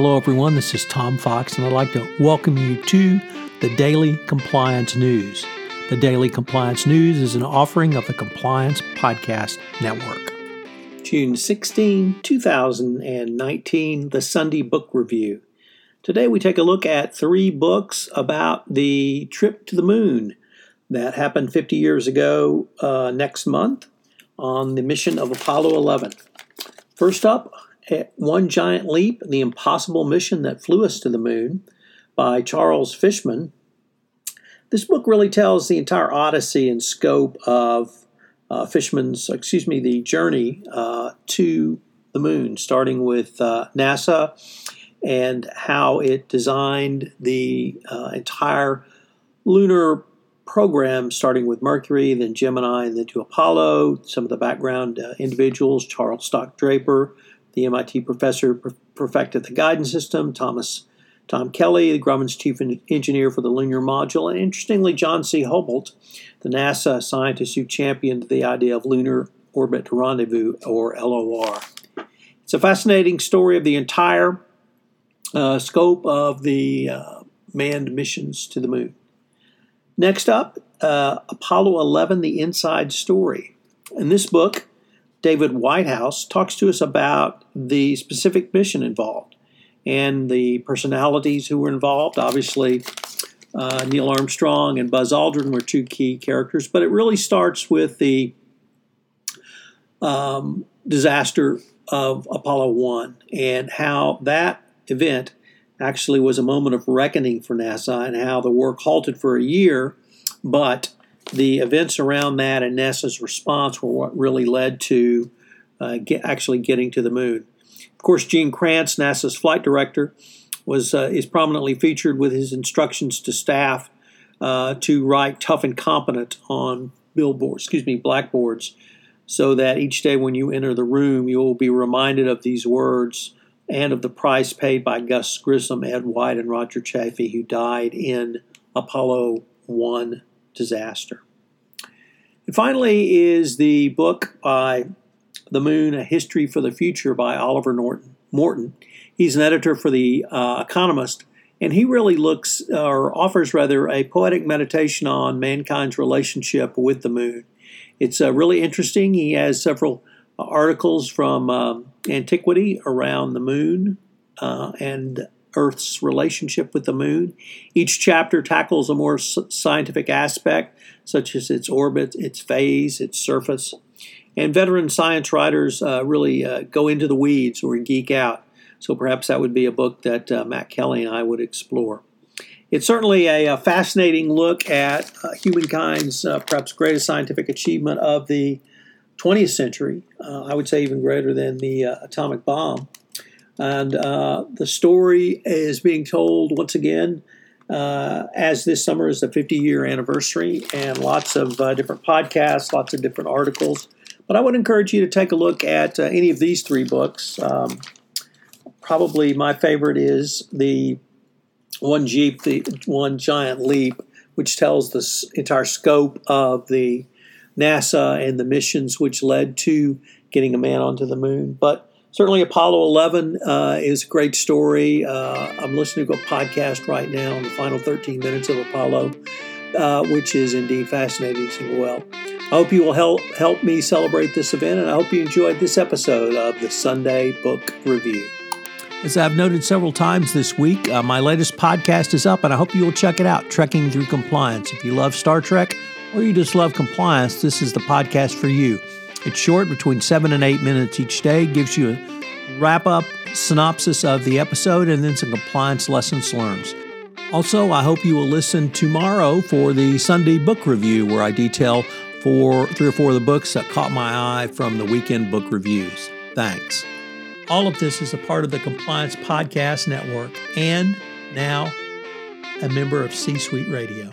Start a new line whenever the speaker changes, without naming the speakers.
Hello, everyone. This is Tom Fox, and I'd like to welcome you to the Daily Compliance News. The Daily Compliance News is an offering of the Compliance Podcast Network. June 16, 2019, the Sunday Book Review. Today we take a look at three books about the trip to the moon that happened 50 years ago uh, next month on the mission of Apollo 11. First up, One Giant Leap The Impossible Mission That Flew Us to the Moon by Charles Fishman. This book really tells the entire odyssey and scope of uh, Fishman's, excuse me, the journey uh, to the moon, starting with uh, NASA and how it designed the uh, entire lunar program, starting with Mercury, then Gemini, and then to Apollo. Some of the background uh, individuals Charles Stark Draper, the MIT professor, per- perfected the guidance system, Thomas. Tom Kelly, the Grumman's chief engineer for the lunar module, and interestingly, John C. Houbolt, the NASA scientist who championed the idea of lunar orbit rendezvous, or LOR. It's a fascinating story of the entire uh, scope of the uh, manned missions to the moon. Next up, uh, Apollo 11 The Inside Story. In this book, David Whitehouse talks to us about the specific mission involved and the personalities who were involved. Obviously, uh, Neil Armstrong and Buzz Aldrin were two key characters, but it really starts with the um, disaster of Apollo 1 and how that event actually was a moment of reckoning for NASA and how the work halted for a year, but the events around that and NASA's response were what really led to uh, get, actually getting to the moon. Of course, Gene Kranz, NASA's flight director, was uh, is prominently featured with his instructions to staff uh, to write tough and competent on billboards, excuse me, blackboards, so that each day when you enter the room, you will be reminded of these words and of the price paid by Gus Grissom, Ed White, and Roger Chaffee, who died in Apollo 1 disaster. And finally is the book by The Moon, A History for the Future by Oliver Norton, Morton. He's an editor for The uh, Economist, and he really looks, or offers rather, a poetic meditation on mankind's relationship with the moon. It's uh, really interesting. He has several articles from um, antiquity around the moon uh, and Earth's relationship with the moon. Each chapter tackles a more scientific aspect, such as its orbit, its phase, its surface. And veteran science writers uh, really uh, go into the weeds or geek out. So perhaps that would be a book that uh, Matt Kelly and I would explore. It's certainly a, a fascinating look at uh, humankind's uh, perhaps greatest scientific achievement of the 20th century, uh, I would say even greater than the uh, atomic bomb. And uh, the story is being told once again uh, as this summer is the 50 year anniversary, and lots of uh, different podcasts, lots of different articles. But I would encourage you to take a look at uh, any of these three books. Um, probably my favorite is the One Jeep, the One Giant Leap, which tells the entire scope of the NASA and the missions which led to getting a man onto the moon. But certainly, Apollo 11 uh, is a great story. Uh, I'm listening to a podcast right now on the final 13 minutes of Apollo, uh, which is indeed fascinating as well. I hope you will help help me celebrate this event, and I hope you enjoyed this episode of the Sunday Book Review. As I've noted several times this week, uh, my latest podcast is up, and I hope you will check it out Trekking Through Compliance. If you love Star Trek, or you just love compliance, this is the podcast for you. It's short, between seven and eight minutes each day, gives you a wrap up synopsis of the episode and then some compliance lessons learned. Also, I hope you will listen tomorrow for the Sunday book review where I detail four, three or four of the books that caught my eye from the weekend book reviews. Thanks. All of this is a part of the Compliance Podcast Network and now a member of C Suite Radio.